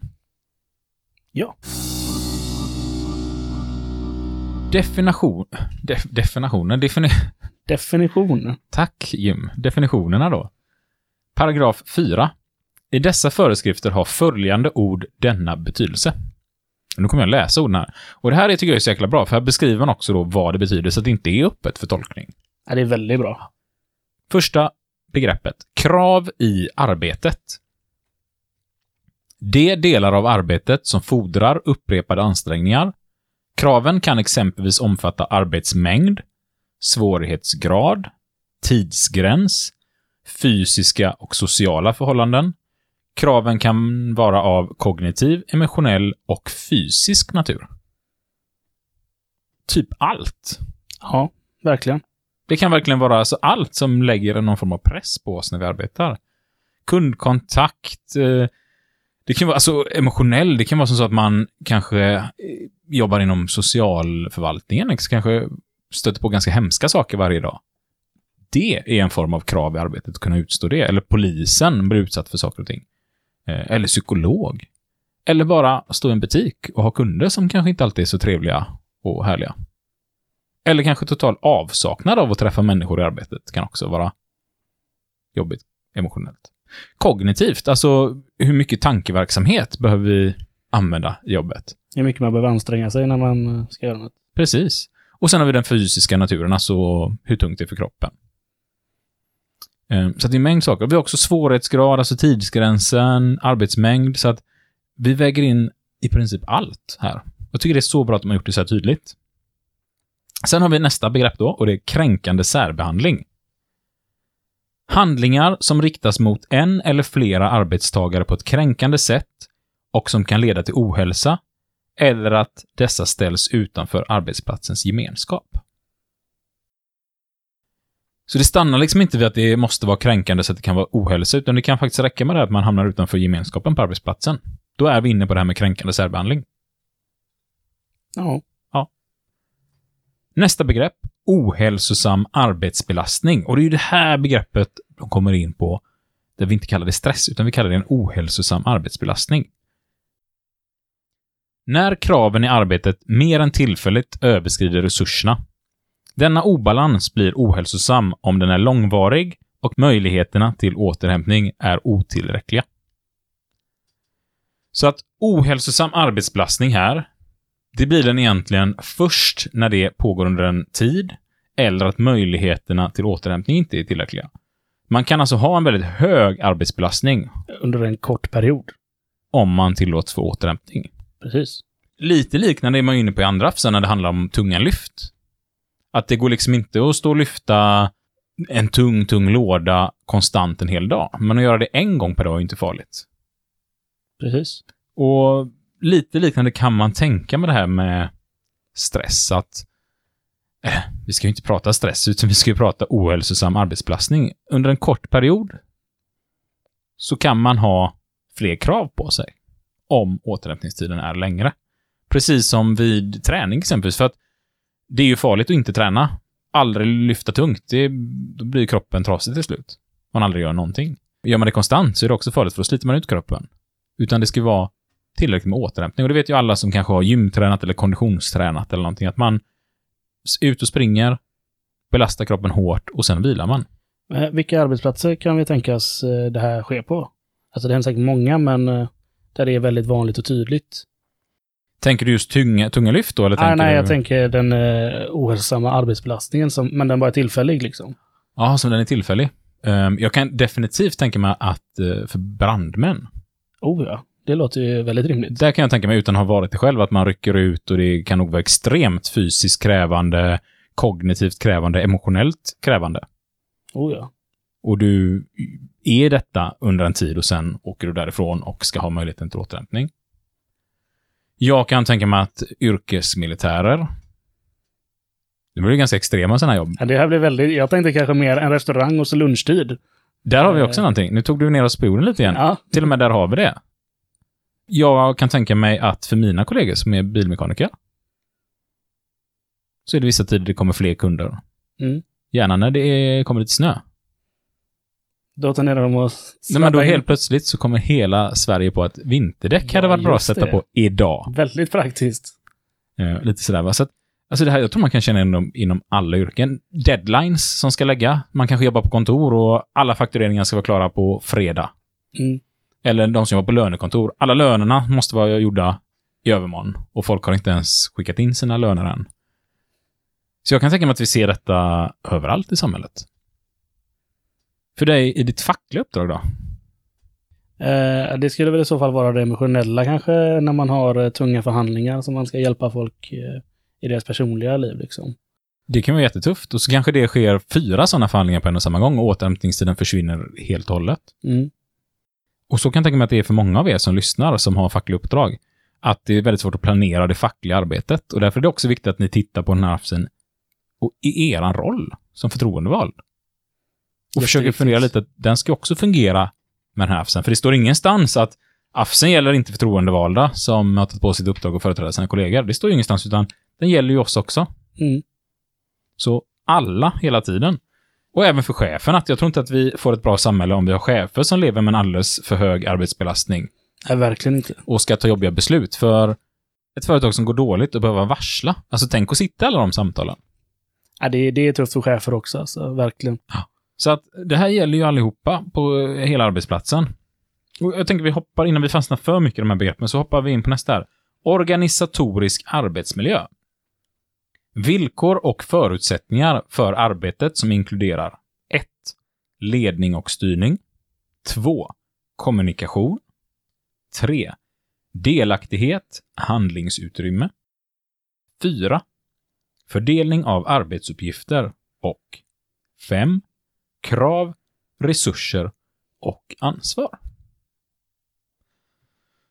Ja. Definition... Def, definitionen? Defini, Definition. tack Jim. Definitionerna då. Paragraf 4. I dessa föreskrifter har följande ord denna betydelse. Nu kommer jag läsa orden här. Och det här är, tycker jag är så jäkla bra, för här beskriver man också då vad det betyder, så att det inte är öppet för tolkning. Ja, det är väldigt bra. Första begreppet. Krav i arbetet. De delar av arbetet som fordrar upprepade ansträngningar. Kraven kan exempelvis omfatta arbetsmängd, svårighetsgrad, tidsgräns, fysiska och sociala förhållanden. Kraven kan vara av kognitiv, emotionell och fysisk natur. Typ allt. Ja, verkligen. Det kan verkligen vara alltså allt som lägger någon form av press på oss när vi arbetar. Kundkontakt, eh, det kan vara alltså emotionell, det kan vara som så att man kanske eh, jobbar inom socialförvaltningen, liksom, kanske stöter på ganska hemska saker varje dag. Det är en form av krav i arbetet, att kunna utstå det. Eller polisen blir utsatt för saker och ting. Eh, Eller psykolog. Eller bara stå i en butik och ha kunder som kanske inte alltid är så trevliga och härliga. Eller kanske total avsaknad av att träffa människor i arbetet kan också vara jobbigt emotionellt. Kognitivt, alltså hur mycket tankeverksamhet behöver vi använda i jobbet? Hur mycket man behöver anstränga sig när man eh, ska göra något. Precis. Och sen har vi den fysiska naturen, alltså hur tungt det är för kroppen. Ehm, så att det är en mängd saker. Vi har också svårighetsgrad, alltså tidsgränsen, arbetsmängd, så att vi väger in i princip allt här. Jag tycker det är så bra att de har gjort det så här tydligt. Sen har vi nästa begrepp då, och det är kränkande särbehandling. Handlingar som riktas mot en eller flera arbetstagare på ett kränkande sätt och som kan leda till ohälsa eller att dessa ställs utanför arbetsplatsens gemenskap. Så det stannar liksom inte vid att det måste vara kränkande så att det kan vara ohälsa, utan det kan faktiskt räcka med det att man hamnar utanför gemenskapen på arbetsplatsen. Då är vi inne på det här med kränkande särbehandling. Ja. Nästa begrepp, ohälsosam arbetsbelastning. Och det är ju det här begreppet de kommer in på, där vi inte kallar det stress, utan vi kallar det en ohälsosam arbetsbelastning. När kraven i arbetet mer än tillfälligt överskrider resurserna. Denna obalans blir ohälsosam om den är långvarig och möjligheterna till återhämtning är otillräckliga. Så att ohälsosam arbetsbelastning här, det blir den egentligen först när det pågår under en tid eller att möjligheterna till återhämtning inte är tillräckliga. Man kan alltså ha en väldigt hög arbetsbelastning Under en kort period. om man tillåts få återhämtning. Precis. Lite liknande är man ju inne på i andra när det handlar om tunga lyft. Att det går liksom inte att stå och lyfta en tung, tung låda konstant en hel dag. Men att göra det en gång per dag är inte farligt. Precis. Och lite liknande kan man tänka med det här med stress. Att eh, vi ska ju inte prata stress, utan vi ska ju prata ohälsosam arbetsbelastning. Under en kort period så kan man ha fler krav på sig om återhämtningstiden är längre. Precis som vid träning exempelvis, för att det är ju farligt att inte träna. Aldrig lyfta tungt, det, då blir kroppen trasig till slut. Man aldrig gör någonting. Gör man det konstant så är det också farligt, för då sliter man ut kroppen. Utan det ska vara tillräckligt med återhämtning. Och det vet ju alla som kanske har gymtränat eller konditionstränat eller någonting, att man är ute och springer, belastar kroppen hårt och sen vilar man. Eh, vilka arbetsplatser kan vi tänkas eh, det här sker på? Alltså det är säkert många, men eh, där det är väldigt vanligt och tydligt. Tänker du just tunga, tunga lyft då? Eller Nej, tänker nej, du... jag tänker den eh, ohälsosamma arbetsbelastningen, som, men den bara är tillfällig liksom. Ja, som den är tillfällig. Ehm, jag kan definitivt tänka mig att eh, för brandmän, Oh ja, det låter ju väldigt rimligt. där kan jag tänka mig utan att ha varit det själv, att man rycker ut och det kan nog vara extremt fysiskt krävande, kognitivt krävande, emotionellt krävande. Oh ja. Och du är detta under en tid och sen åker du därifrån och ska ha möjligheten till återhämtning. Jag kan tänka mig att yrkesmilitärer, det blir ganska extrema sådana jobb. ja. Det här blir väldigt, jag tänkte kanske mer en restaurang och så lunchtid. Där har vi också Eh. någonting. Nu tog du ner oss på jorden lite igen. Ja, Till och med där har vi det. Jag kan tänka mig att för mina kollegor som är bilmekaniker så är det vissa tider det kommer fler kunder. Mm. Gärna när det är, kommer lite snö. Då ner dem och Nej, men då in. helt plötsligt så kommer hela Sverige på att vinterdäck hade Ja, varit bra att sätta det. på idag. Väldigt praktiskt. Eh, lite sådär va. Så att, alltså det här, jag tror man kan känna inom, inom alla yrken. Deadlines som ska lägga. Man kanske jobbar på kontor och alla faktureringar ska vara klara på fredag. Mm. Eller de som jobbar på lönekontor. Alla lönerna måste vara gjorda i övermorgon. Och folk har inte ens skickat in sina löner än. Så jag kan tänka mig att vi ser detta överallt i samhället. För dig i ditt fackliga uppdrag då? Eh, det skulle väl i så fall vara det emotionella kanske, när man har eh, tunga förhandlingar som man ska hjälpa folk eh, i deras personliga liv liksom. Det kan vara jättetufft. Och så kanske det sker fyra sådana förhandlingar på en och samma gång och återhämtningstiden försvinner helt och hållet. Mm. Och så kan jag tänka mig att det är för många av er som lyssnar som har fackliga uppdrag. Att det är väldigt svårt att planera det fackliga arbetet. Och därför är det också viktigt att ni tittar på den här och i eran roll som förtroendevald. Och försöker fundera lite att den ska också fungera med den här AFSen. För det står ingenstans att AFSen gäller inte förtroendevalda som har tagit på sitt uppdrag och företräda sina kollegor. Det står ju ingenstans, utan den gäller ju oss också. Mm. Så alla, hela tiden. Och även för chefen, att jag tror inte att vi får ett bra samhälle om vi har chefer som lever med en alldeles för hög arbetsbelastning Nej, verkligen inte. och ska ta jobbiga beslut. För ett företag som går dåligt och behöver varsla, alltså tänk att sitta alla de samtalen. Ja, det, det är tufft för chefer också, alltså, verkligen. Så att det här gäller ju allihopa på eh, hela arbetsplatsen. Och jag tänker vi hoppar, innan vi fastnar för mycket i de här begreppen, så hoppar vi in på nästa här. Organisatorisk arbetsmiljö. Villkor och förutsättningar för arbetet som inkluderar 1. Ledning och styrning. 2. Kommunikation. 3. Delaktighet, handlingsutrymme. 4. Fördelning av arbetsuppgifter. Och 5. Krav, resurser och ansvar.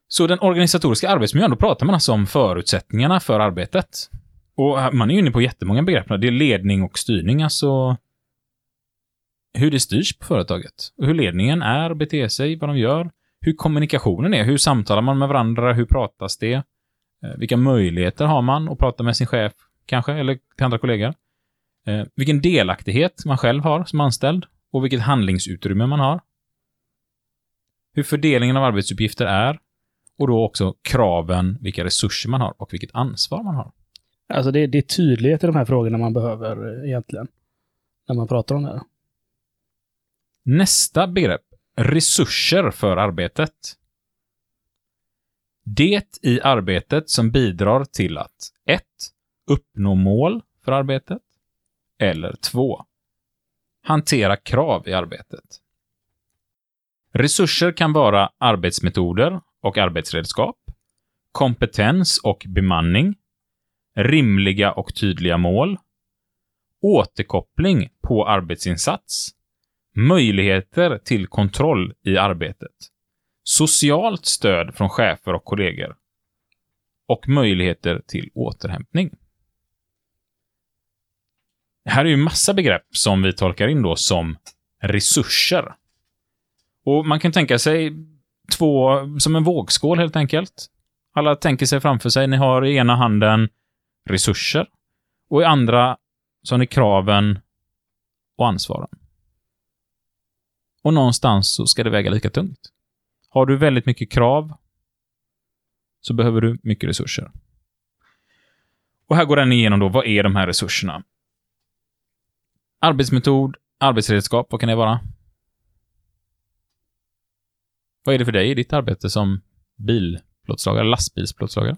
Så den organisatoriska arbetsmiljön, då pratar man alltså om förutsättningarna för arbetet. Och man är ju inne på jättemånga begrepp. Det är ledning och styrning, alltså hur det styrs på företaget. Och hur ledningen är, beter sig, vad de gör. Hur kommunikationen är, hur samtalar man med varandra, hur pratas det? Eh, vilka möjligheter har man att prata med sin chef, kanske, eller till andra kollegor? Eh, Vilken delaktighet man själv har som anställd och vilket handlingsutrymme man har. Hur fördelningen av arbetsuppgifter är och då också kraven, vilka resurser man har och vilket ansvar man har. Alltså det, det är tydlighet i de här frågorna man behöver eh, egentligen. När man pratar om det här. Nästa begrepp, resurser för arbetet. Det i arbetet som bidrar till att 1. Uppnå mål för arbetet. Eller 2. Hantera krav i arbetet. Resurser kan vara arbetsmetoder och arbetsredskap, kompetens och bemanning, rimliga och tydliga mål, återkoppling på arbetsinsats, möjligheter till kontroll i arbetet, socialt stöd från chefer och kollegor och möjligheter till återhämtning. Här är ju massa begrepp som vi tolkar in då som resurser. Och man kan tänka sig två, som en vågskål helt enkelt. Alla tänker sig framför sig, ni har i ena handen resurser och i andra så har ni kraven och ansvaren. Och någonstans så ska det väga lika tungt. Har du väldigt mycket krav så behöver du mycket resurser. Och här går den igenom då, vad är de här resurserna? Arbetsmetod, arbetsredskap, vad kan det vara? Vad är det för dig i ditt arbete som bilplåtslagare, lastbilsplåtslagare?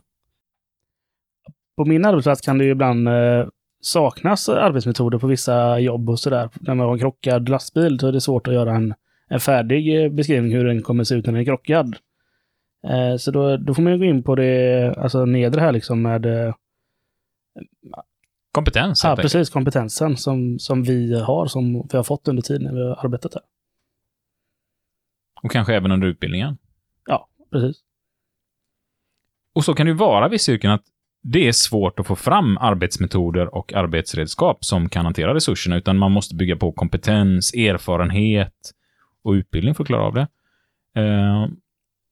På min arbetsplats kan det ju ibland eh, saknas arbetsmetoder på vissa jobb och sådär. När man har en krockad lastbil så är det svårt att göra en, en färdig eh, beskrivning hur den kommer se ut när den är krockad. Eh, så då, då får man ju gå in på det alltså nedre här liksom med eh, Kompetens, ja, helt enkelt. precis kompetensen som, som vi har, som vi har fått under tiden när vi har arbetat här. Och kanske även under utbildningen. Ja, precis. Och så kan det ju vara vissa yrken att det är svårt att få fram arbetsmetoder och arbetsredskap som kan hantera resurserna, utan man måste bygga på kompetens, erfarenhet och utbildning för att klara av det. Eh,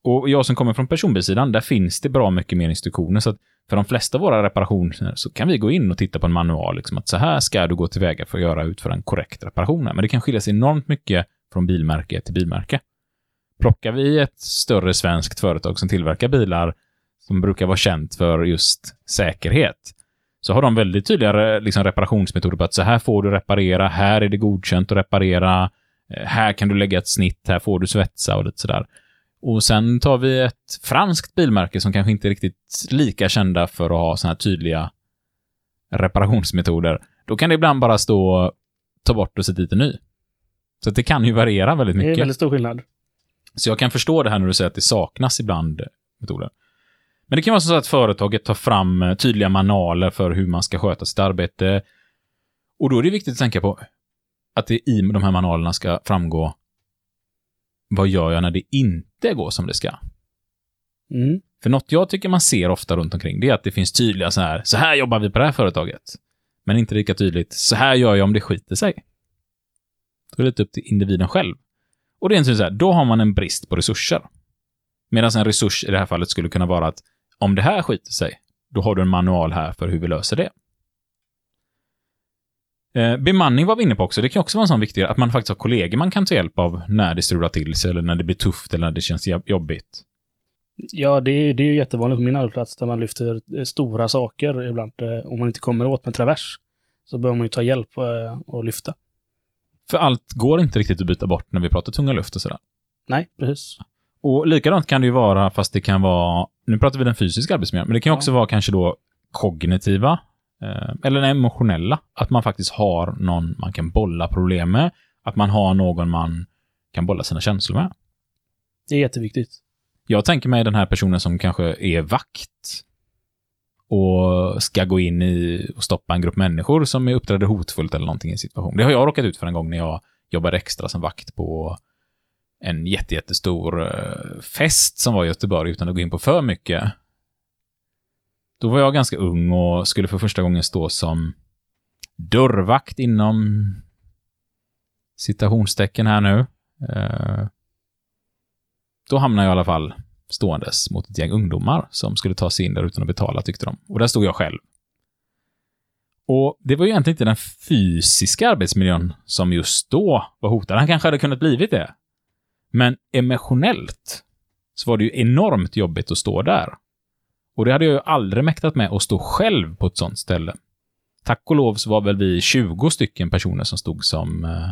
och jag som kommer från personbilsidan, där finns det bra mycket mer instruktioner, så att för de flesta av våra reparationer så kan vi gå in och titta på en manual, liksom att så här ska du gå tillväga för att göra utföra en korrekt reparation. Men det kan skilja sig enormt mycket från bilmärke till bilmärke. Plockar vi ett större svenskt företag som tillverkar bilar som brukar vara känt för just säkerhet, så har de väldigt tydliga liksom, reparationsmetoder på att så här får du reparera, här är det godkänt att reparera, eh, här kan du lägga ett snitt, här får du svetsa och lite sådär. Och sen tar vi ett franskt bilmärke som kanske inte är riktigt lika kända för att ha sådana här tydliga reparationsmetoder. Då kan det ibland bara stå ta bort och sätta dit en ny. Så det kan ju variera väldigt Det är mycket. väldigt stor skillnad. Så jag kan förstå det här när du säger att det saknas ibland metoder. Men det kan vara så att företaget tar fram eh, tydliga manualer för hur man ska sköta sitt arbete. Och då är det viktigt att tänka på att det i de här manualerna ska framgå vad gör jag när det inte går som det ska? Mm. För något jag tycker man ser ofta runt omkring, det är att det finns tydliga så här, så här jobbar vi på det här företaget. Men inte lika tydligt, så här gör jag om det skiter sig. Då är det lite upp till individen själv. Och det är inte så här, då har man en brist på resurser. Medan en resurs i det här fallet skulle kunna vara att om det här skiter sig, då har du en manual här för hur vi löser det. Eh, bemanning var vi inne på också. Det kan också vara en sån viktig, att man faktiskt har kollegor man kan ta hjälp av när det strular till sig, eller när det blir tufft, eller när det känns jobb- jobbigt. Ja, det är, det är ju jättevanligt på min arbetsplats där man lyfter eh, stora saker ibland. eh, Om man inte kommer åt med travers så behöver man ju ta hjälp och lyfta. För allt går inte riktigt att byta bort när vi pratar tunga luft och sådär. Nej, precis. Och likadant kan det ju vara, fast det kan vara, nu pratar vi den fysiska arbetsmiljön, men det kan ju också vara kanske då kognitiva, eller den emotionella. Att man faktiskt har någon man kan bolla problem med, att man har någon man kan bolla sina känslor med. Det är jätteviktigt. Jag tänker mig den här personen som kanske är vakt och ska gå in i och stoppa en grupp människor som är uppträder hotfullt eller någonting i en situation. Det har jag råkat ut för en gång när jag jobbade extra som vakt på en jätte, jättestor eh, fest som var i Göteborg utan att gå in på för mycket. Då var jag ganska ung och skulle för första gången stå som dörrvakt inom citationstecken här nu. Eh, då hamnade jag i alla fall ståendes mot ett gäng ungdomar som skulle ta sig in där utan att betala, tyckte de. Och där stod jag själv. Och det var ju egentligen inte den fysiska arbetsmiljön som just då var hotad. Han kanske hade kunnat blivit det. Men emotionellt så var det ju enormt jobbigt att stå där. Och det hade jag ju aldrig mäktat med att stå själv på ett sånt ställe. Tack och lov så var väl vi 20 stycken personer som stod som, eh,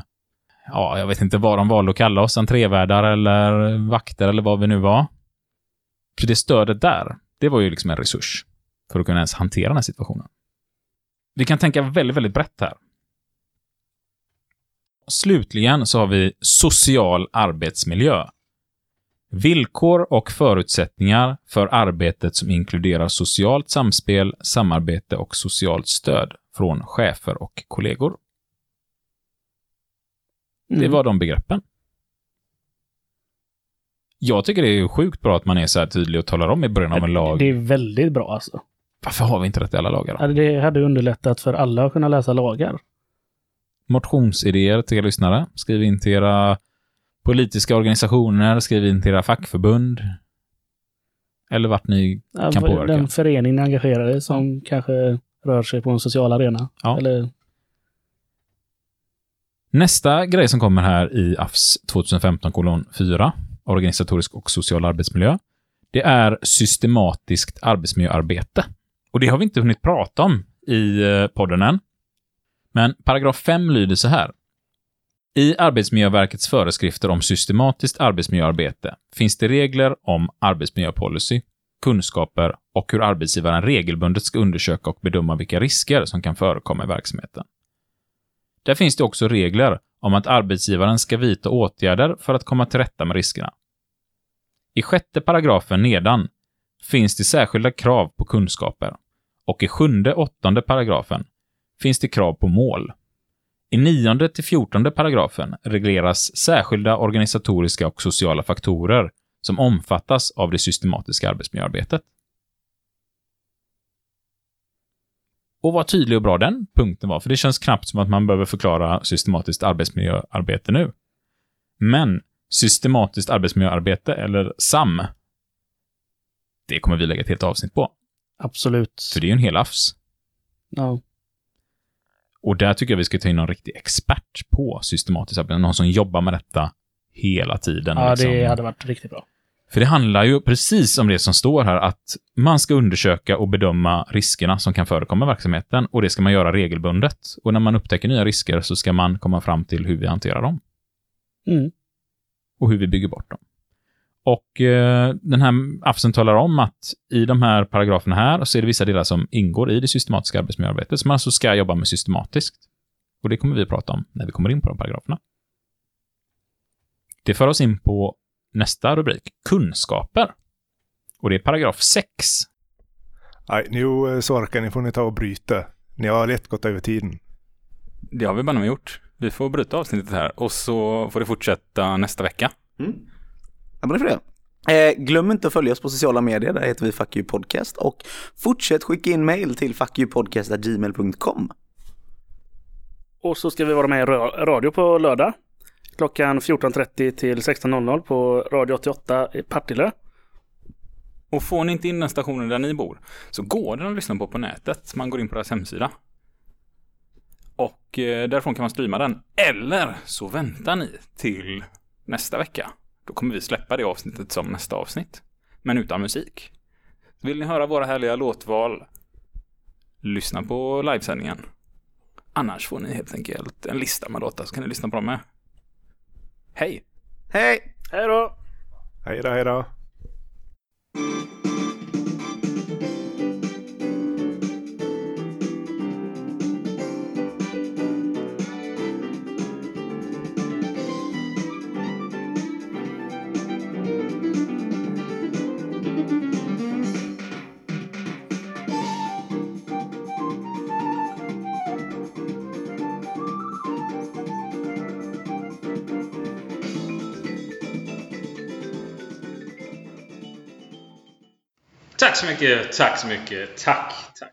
ja, jag vet inte vad de valde att kalla oss, entrévärdar eller vakter eller vad vi nu var. Så det stödet där, det var ju liksom en resurs för att kunna ens hantera den här situationen. Vi kan tänka väldigt, väldigt brett här. Slutligen så har vi social arbetsmiljö. Villkor och förutsättningar för arbetet som inkluderar socialt samspel, samarbete och socialt stöd från chefer och kollegor. Det Mm. var de begreppen. Jag tycker det är sjukt bra att man är så här tydlig och talar om i början av en lag. Det är väldigt bra alltså. Varför har vi inte rätt i alla lagar? då? Det hade underlättat för alla att kunna läsa lagar. Motionsidéer till er lyssnare. Skriv in till era politiska organisationer, skriv in till era fackförbund. Eller vart ni Ja, Kan påverka. Den förening ni engagerar er som kanske rör sig på en social arena. Ja. Eller, Nästa grej som kommer här i AFS 2015 4, organisatorisk och social arbetsmiljö, det är systematiskt arbetsmiljöarbete. Och det har vi inte hunnit prata om i eh, podden än. Men paragraf 5 lyder så här. I Arbetsmiljöverkets föreskrifter om systematiskt arbetsmiljöarbete finns det regler om arbetsmiljöpolicy, kunskaper och hur arbetsgivaren regelbundet ska undersöka och bedöma vilka risker som kan förekomma i verksamheten. Där finns det också regler om att arbetsgivaren ska vidta åtgärder för att komma till rätta med riskerna. I sjätte paragrafen nedan finns det särskilda krav på kunskaper och i sjunde åttonde paragrafen finns det krav på mål. I nionde till fjortonde paragrafen regleras särskilda organisatoriska och sociala faktorer som omfattas av det systematiska arbetsmiljöarbetet. Och vad tydlig och bra den punkten var, för det känns knappt som att man behöver förklara systematiskt arbetsmiljöarbete nu. Men systematiskt arbetsmiljöarbete, eller SAM, det kommer vi lägga ett helt avsnitt på. absolut. För det är ju en hel AFS. Ja. Och där tycker jag vi ska ta in någon riktig expert på systematiskt arbete. Någon som jobbar med detta hela tiden. ja, liksom. det hade varit riktigt bra. För det handlar ju precis om det som står här, att man ska undersöka och bedöma riskerna som kan förekomma i verksamheten och det ska man göra regelbundet. Och när man upptäcker nya risker så ska man komma fram till hur vi hanterar dem Mm. och hur vi bygger bort dem. Och eh, den här AFSen talar om att i de här paragraferna här så är det vissa delar som ingår i det systematiska arbetsmiljöarbetet som man alltså ska jobba med systematiskt. Och det kommer vi att prata om när vi kommer in på de paragraferna. Det för oss in på nästa rubrik, kunskaper. Och det är paragraf 6. Nej, nu eh, Sorken, ni får ni ta och bryta. Ni har lätt gått över tiden. Det har vi bara gjort. Vi får bryta avsnittet här och så får det fortsätta nästa vecka. Ja, men det är för det. Eh, glöm inte att följa oss på sociala medier, där heter vi Fuck You Podcast och fortsätt skicka in mail till fuckyoupodcast.gmail.com. Och så ska vi vara med i ra- radio på lördag. Klockan 14.30 till 16.00 på Radio 88 i Partille. Och får ni inte in den stationen där ni bor så går den att lyssna på på nätet. Man går in på deras hemsida. Och eh, därifrån kan man streama den. Eller så väntar ni till nästa vecka. Då kommer vi släppa det avsnittet som nästa avsnitt. Men utan musik. Vill ni höra våra härliga låtval? Lyssna på livesändningen. Annars får ni helt enkelt en lista med låtar så kan ni lyssna på dem med. Hej! Hej! Hej då! Hej då, hej då. Tack så mycket, tack så mycket, tack, tack.